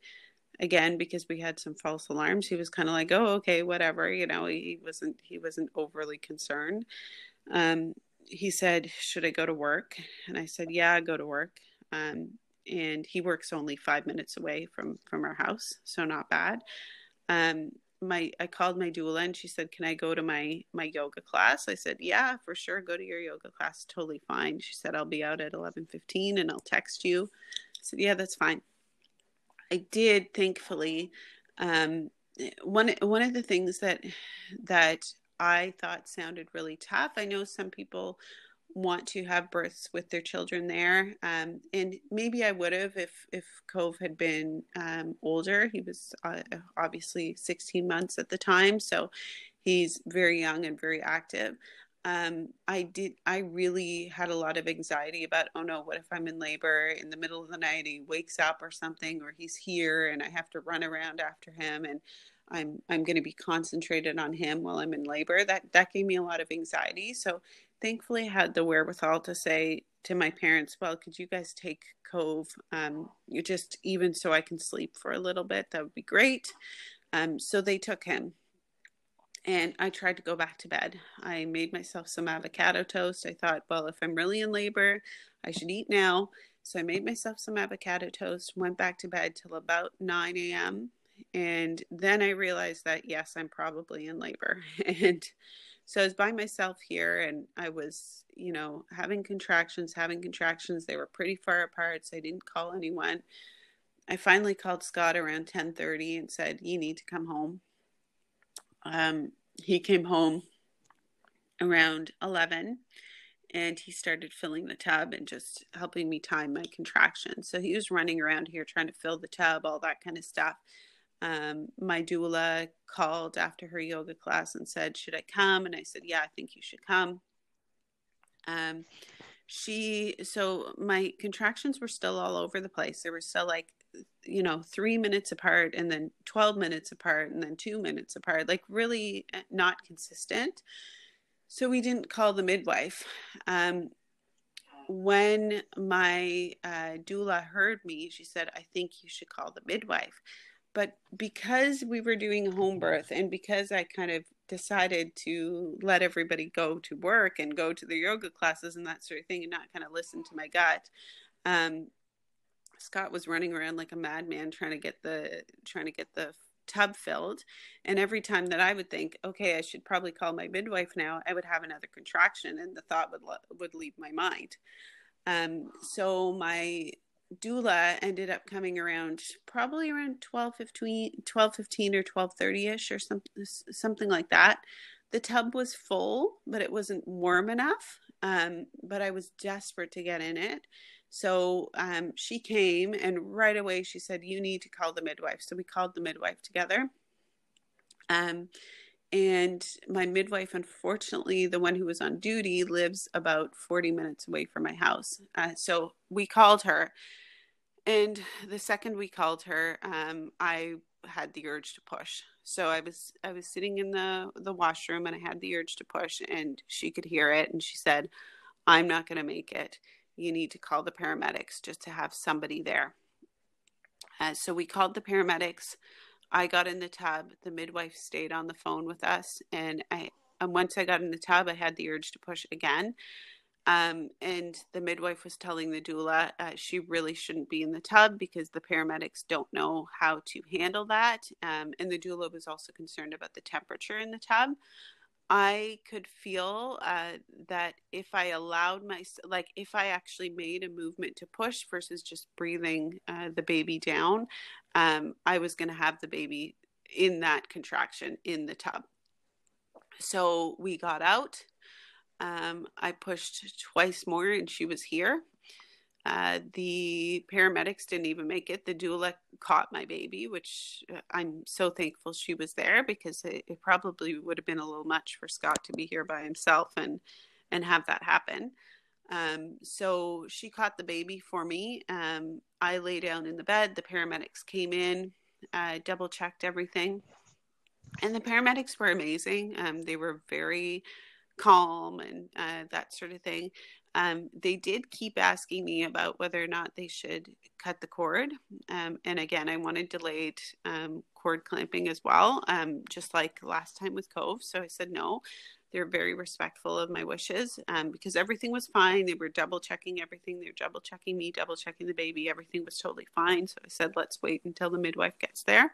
again because we had some false alarms, he was kind of like, oh, okay, whatever, you know, he wasn't he wasn't overly concerned. Um, he said, should I go to work? And I said, yeah, go to work. Um, and he works only five minutes away from from our house, so not bad um my I called my doula and she said, "Can I go to my my yoga class?" I said, "Yeah, for sure. Go to your yoga class. Totally fine." She said, "I'll be out at 11:15 and I'll text you." I said, "Yeah, that's fine." I did thankfully um one one of the things that that I thought sounded really tough. I know some people want to have births with their children there. Um, and maybe I would have if if Cove had been um, older. He was uh, obviously 16 months at the time, so he's very young and very active. Um, I did. I really had a lot of anxiety about. Oh no, what if I'm in labor in the middle of the night? He wakes up or something, or he's here, and I have to run around after him, and I'm I'm going to be concentrated on him while I'm in labor. That that gave me a lot of anxiety. So thankfully I had the wherewithal to say to my parents, well, could you guys take Cove? Um, you just even so I can sleep for a little bit, that would be great. Um, so they took him. And I tried to go back to bed. I made myself some avocado toast. I thought, well, if I'm really in labor, I should eat now. So I made myself some avocado toast, went back to bed till about 9 a.m. And then I realized that, yes, I'm probably in labor. *laughs* And so I was by myself here and I was, you know, having contractions, having contractions. They were pretty far apart, so I didn't call anyone. I finally called Scott around 10:30 and said, "You need to come home." Um, he came home around 11 and he started filling the tub and just helping me time my contractions. So he was running around here trying to fill the tub, all that kind of stuff um, my doula called after her yoga class and said, Should I come? And I said, Yeah, I think you should come. Um, she, so my contractions were still all over the place. They were still like, you know, three minutes apart and then 12 minutes apart and then two minutes apart, like really uh, not consistent. So we didn't call the midwife. Um, when my uh, doula heard me, she said, I think you should call the midwife. But because we were doing home birth and because I kind of decided to let everybody go to work and go to the yoga classes and that sort of thing and not kind of listen to my gut, um, Scott was running around like a madman trying to get the trying to get the tub filled. And every time that i would think okay i should probably call my midwife now i would have another contraction and the thought would would leave my mind. Um, so my doula ended up coming around probably around 12 15 12 15 or 12 30 ish or something something like that. The tub was full but it wasn't warm enough um, but i was desperate to get in it. So um, she came and right away she said you need to call the midwife. So we called the midwife together. Um, and my midwife unfortunately the one who was on duty lives about 40 minutes away from my house uh, so we called her. And the second we called her um, i had the urge to push. So i was i was sitting in the the washroom and i had the urge to push and she could hear it and she said i'm not going to make it. You need to call the paramedics just to have somebody there. Uh, so we called the paramedics I got in the tub. The midwife stayed on the phone with us, and I and once I got in the tub, I had the urge to push again. Um, and the midwife was telling the doula uh, she really shouldn't be in the tub because the paramedics don't know how to handle that. Um, and the doula was also concerned about the temperature in the tub. I could feel uh, that if I allowed my, like, if I actually made a movement to push versus just breathing uh, the baby down, um, I was going to have the baby in that contraction in the tub. So we got out um, I pushed twice more and she was here. Uh, the paramedics didn't even make it. The doula caught my baby, which uh, I'm so thankful she was there because it, it, probably would have been a little much for Scott to be here by himself and and have that happen. Um, so she caught the baby for me. Um, I lay down in the bed. The paramedics came in, uh, double checked everything, and the paramedics were amazing. Um, they were very calm and uh, that sort of thing. Um, they did keep asking me about whether or not they should cut the cord. Um, and again, I wanted delayed um, cord clamping as well, um, just like last time with Cove. So I said no. They're very respectful of my wishes um, because everything was fine. They were double checking everything. They were double checking me, double checking the baby. Everything was totally fine. So I said, let's wait until the midwife gets there.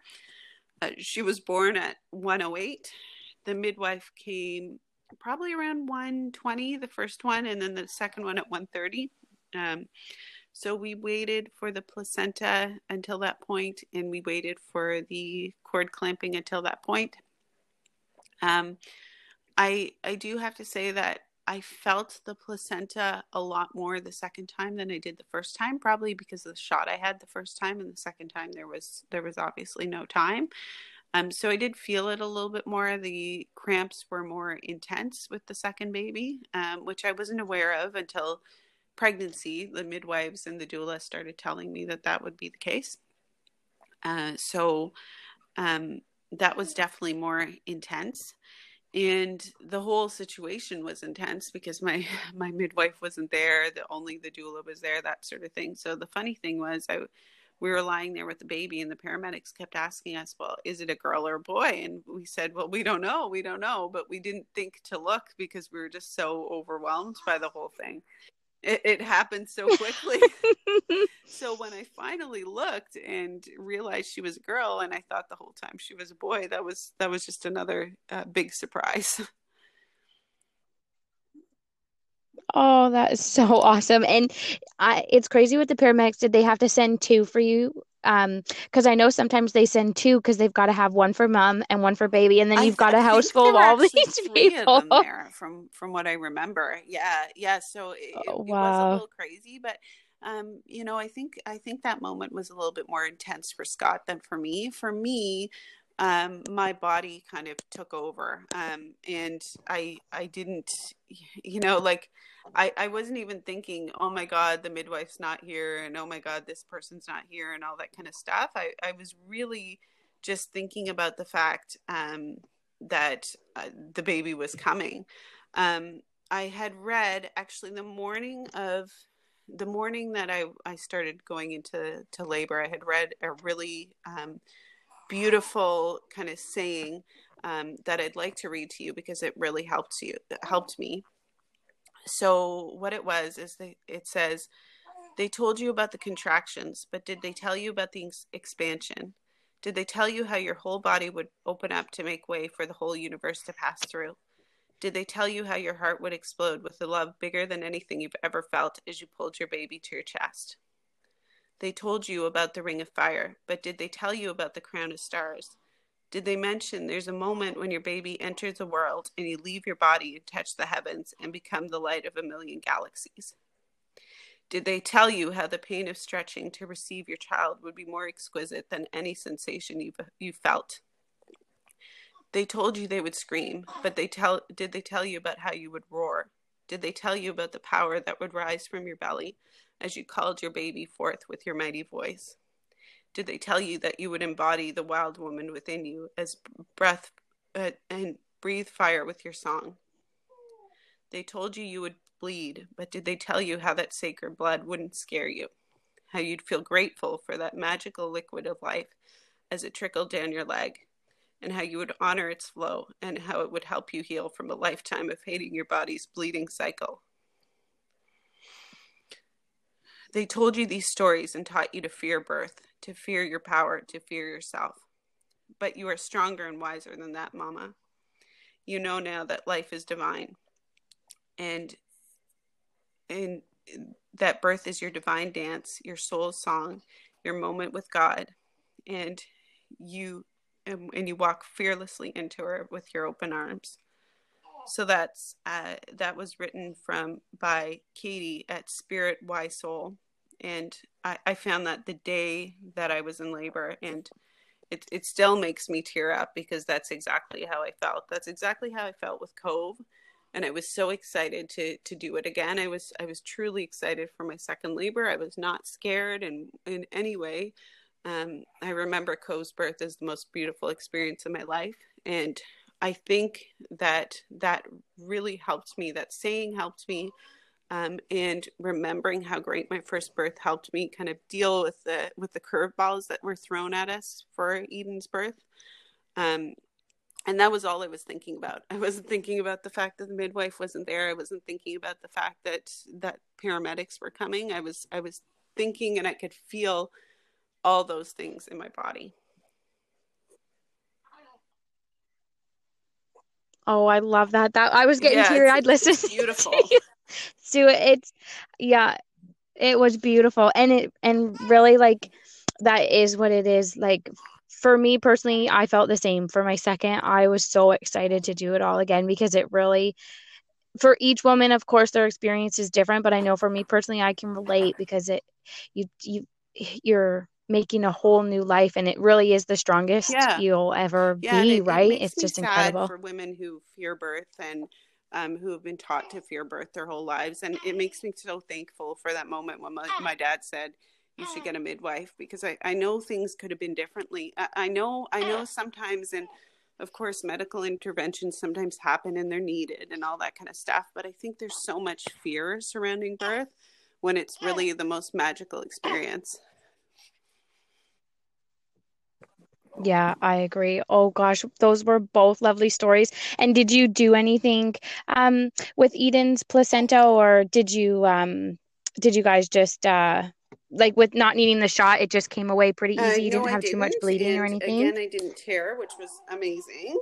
Uh, she was born at 108. The midwife came probably around 120 the first one and then the second one at 130 um, so we waited for the placenta until that point and we waited for the cord clamping until that point. Um, i i do have to say that i felt the placenta a lot more the second time than i did the first time probably because of the shot i had the first time and the second time there was there was obviously no time um, so I did feel it a little bit more. The cramps were more intense with the second baby, um, which I wasn't aware of until pregnancy. The midwives and the doula started telling me that that would be the case. Uh, so um, that was definitely more intense. And the whole situation was intense because my *laughs* my midwife wasn't there. The only the doula was there, that sort of thing. So the funny thing was, I we were lying there with the baby and the paramedics kept asking us well is it a girl or a boy? And we said well we don't know we don't know. But we didn't think to look because we were just so overwhelmed by the whole thing. It, it happened so quickly. *laughs* So when i finally looked and realized she was a girl and i thought the whole time she was a boy that was that was just another uh, big surprise *laughs* Oh, that is so *laughs* awesome. And I, it's crazy with the paramedics. Did they have to send two for you? Um, because I know sometimes they send two because they've got to have one for mom and one for baby, and then you've got a *laughs* house full of all these people. there, from from what I remember, yeah, yeah. So it, oh, wow. it was a little crazy, but um, you know, I think I think that moment was a little bit more intense for Scott than for me. For me, um, my body kind of took over, um, and I I didn't, you know, like I, I wasn't even thinking, oh my God, the midwife's not here, and oh my God, this person's not here, and all that kind of stuff. I, I was really just thinking about the fact um, that uh, the baby was coming. Um, I had read actually the morning of the morning that I, I started going into to labor, I had read a really um, beautiful kind of saying um, that I'd like to read to you because it really helped you helped me. So what it was is that it says they told you about the contractions, but did they tell you about the expansion? Did they tell you how your whole body would open up to make way for the whole universe to pass through? Did they tell you how your heart would explode with a love bigger than anything you've ever felt as you pulled your baby to your chest? They told you about the ring of fire, but did they tell you about the crown of stars? Did they mention there's a moment when your baby enters the world and you leave your body and touch the heavens and become the light of a million galaxies? Did they tell you how the pain of stretching to receive your child would be more exquisite than any sensation you've, you felt? They told you they would scream, but they tell did they tell you about how you would roar? Did they tell you about the power that would rise from your belly as you called your baby forth with your mighty voice? did they tell you that you would embody the wild woman within you as breath uh, and breathe fire with your song? They told you you would bleed, but did they tell you how that sacred blood wouldn't scare you? How you'd feel grateful for that magical liquid of life as it trickled down your leg, and how you would honor its flow, and how it would help you heal from a lifetime of hating your body's bleeding cycle? They told you these stories and taught you to fear birth, to fear your power, to fear yourself. But you are stronger and wiser than that, Mama. You know now that life is divine. And and that birth is your divine dance, your soul's song, your moment with God. And you and, and you walk fearlessly into her with your open arms. So that's uh, that was written from by Katie at Spirit Y Soul, and I, I found that the day that I was in labor, and it it still makes me tear up because that's exactly how I felt. That's exactly how I felt with Cove, and I was so excited to to do it again. I was I was truly excited for my second labor. I was not scared in in any way. Um, I remember Cove's birth as the most beautiful experience of my life, and I think that that really helped me. That saying helped me, um, and remembering how great my first birth helped me kind of deal with the with the curveballs that were thrown at us for Eden's birth. Um, and that was all I was thinking about. *laughs* I wasn't thinking about the fact that the midwife wasn't there. I wasn't thinking about the fact that that paramedics were coming. I was I was thinking, and I could feel all those things in my body. Oh, I love that. That I was getting yeah, teary eyed listening. *laughs* Beautiful. to it. It's yeah, it was beautiful. And it and really like that is what it is. Like for me personally, I felt the same. For my second, I was so excited to do it all again because it really for each woman, of course, their experience is different, but I know for me personally, I can relate because it you you you're making a whole new life and it really is the strongest yeah. you'll ever yeah, be it, right? it it's just incredible. for women who fear birth and um, who have been taught to fear birth their whole lives and it makes me so thankful for that moment when my, my dad said you should get a midwife because I, I know things could have been differently. I, I know i know sometimes and of course medical interventions sometimes happen and they're needed and all that kind of stuff but i think there's so much fear surrounding birth when it's really the most magical experience Yeah, I agree. Oh gosh, those were both lovely stories. And did you do anything um with Eden's placenta or did you um did you guys just uh like with not needing the shot, it just came away pretty uh, easy. Uh, you didn't have didn't. too much bleeding and or anything. Again, I didn't tear, which was amazing.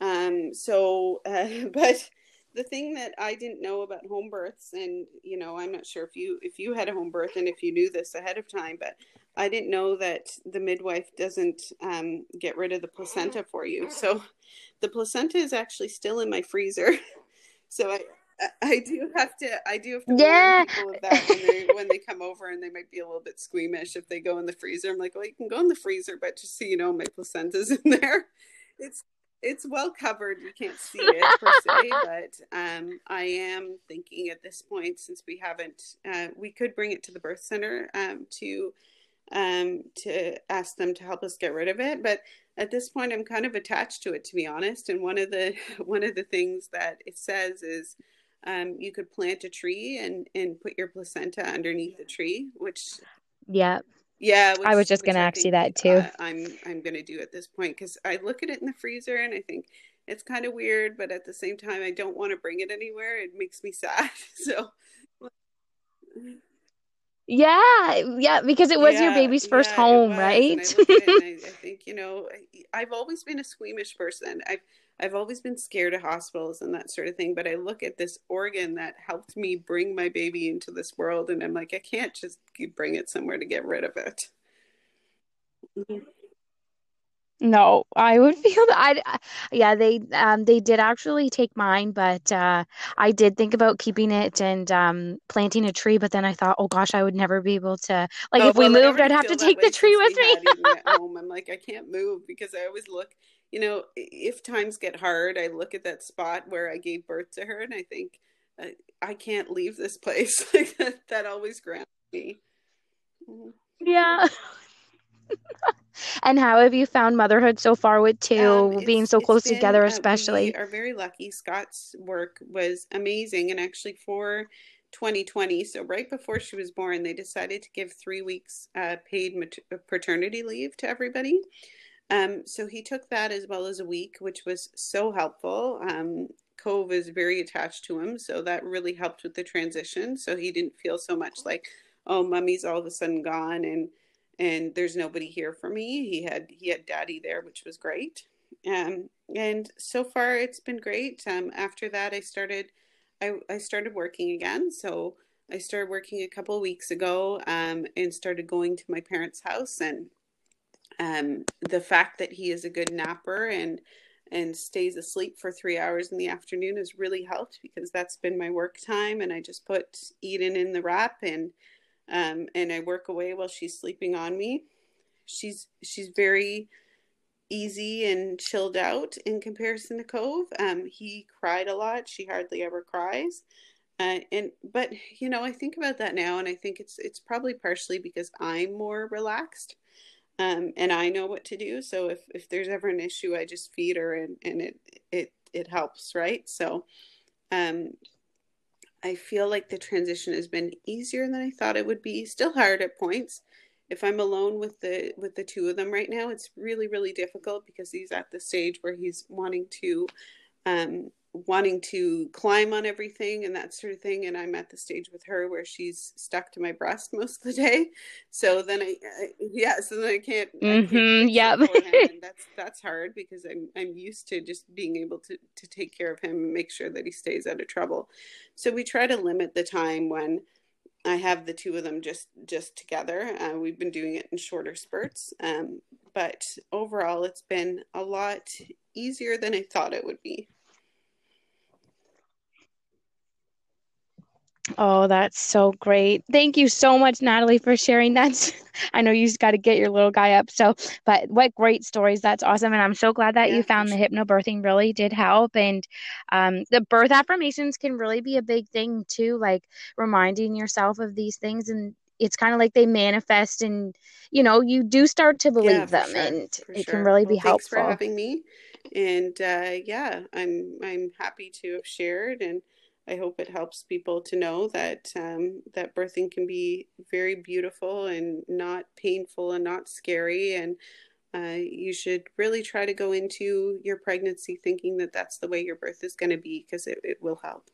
Um, so, uh, *laughs* but the thing that I didn't know about home births, and you know, I'm not sure if you if you had a home birth and if you knew this ahead of time, but I didn't know that the midwife doesn't um, get rid of the placenta for you. So the placenta is actually still in my freezer. *laughs* So I I do have to I do have to yeah. warn people of that when they when they come over and they might be a little bit squeamish if they go in the freezer. I'm like, well, you can go in the freezer, but just so you know, my placenta's *laughs* in there. It's it's well covered. You can't see it per se, *laughs* but um, I am thinking at this point, since we haven't, uh, we could bring it to the birth center um, to um, to ask them to help us get rid of it. But at this point, I'm kind of attached to it, to be honest. And one of the *laughs* one of the things that it says is um, you could plant a tree and and put your placenta underneath the tree, which yeah yeah, which, I was just going to ask you that too. Uh, I'm I'm going to do at this point because I look at it in the freezer and I think it's kind of weird, but at the same time, I don't want to bring it anywhere. It makes me sad. *laughs* So. Yeah, yeah, because it was yeah, your baby's first yeah, home, right? I, I, I *laughs* think you know, I've always been a squeamish person. I've I've always been scared of hospitals and that sort of thing. But I look at this organ that helped me bring my baby into this world, and I'm like, I can't just bring it somewhere to get rid of it. Mm-hmm. No, I would *laughs* feel that. I, yeah, they um they did actually take mine, but uh, I did think about keeping it and um planting a tree. But then I thought, oh gosh, I would never be able to. Like, oh, if we moved, I'd have to take the tree with me. *laughs* home, I'm like, I can't move because I always look you know, if times get hard, I look at that spot where I gave birth to her and I think, I, I can't leave this place. *laughs* like that, that always grounds me. Mm-hmm. Yeah. And how have you found motherhood so far with two um, being so close been, together, especially? Uh, we are very lucky. Scott's work was amazing, and actually for 2020, so right before she was born, they decided to give three weeks uh, paid mat- paternity leave to everybody. Um, so he took that as well as a week, which was so helpful. Um, Cove is very attached to him, so that really helped with the transition. So he didn't feel so much like, oh, mummy's all of a sudden gone and and there's nobody here for me. He had he had daddy there, which was great. Um, and so far it's been great. Um, after that, I started I, I started working again. So I started working a couple weeks ago um, and started going to my parents' house. And um, the fact that he is a good napper and and stays asleep for three hours in the afternoon has really helped because that's been my work time. And I just put Eden in the wrap and um, and I work away while she's sleeping on me. She's she's very easy and chilled out in comparison to Cove. Um, he cried a lot. She hardly ever cries. Uh, and but you know, I think about that now, and I think it's it's probably partially because I'm more relaxed, um, and I know what to do. So if if there's ever an issue, I just feed her, and and it it it helps, right? So, um, I feel like the transition has been easier than I thought it would be. Still hard at points. If I'm alone with the with the two of them right now, it's really really difficult because he's at the stage where he's wanting to um, wanting to climb on everything and that sort of thing and i'm at the stage with her where she's stuck to my breast *laughs* most of the day. So then i, I yeah so then i can't, mm-hmm, yeah *laughs* that's that's hard because i'm i'm used to just being able to to take care of him and make sure that he stays out of trouble. So we try to limit the time when i have the two of them just just together. Uh, we've been doing it in shorter spurts um, but overall it's been a lot easier than i thought it would be Oh, that's so great. Thank you so much, Natalie, for sharing that. *laughs* I know you just got to get your little guy up. So, but what great stories. That's awesome. And I'm so glad that yeah, you found the hypnobirthing really did help. And um, the birth affirmations can really be a big thing too, like reminding yourself of these things. And it's kind of like they manifest and, you know, you do start to believe yeah, them. Sure. And it sure. can really well, be helpful. Thanks for having me. And uh, yeah, I'm, I'm happy to have shared and, I hope it helps people to know that um, that birthing can be very beautiful and not painful and not scary, and uh, you should really try to go into your pregnancy thinking that that's the way your birth is going to be because it, it will help.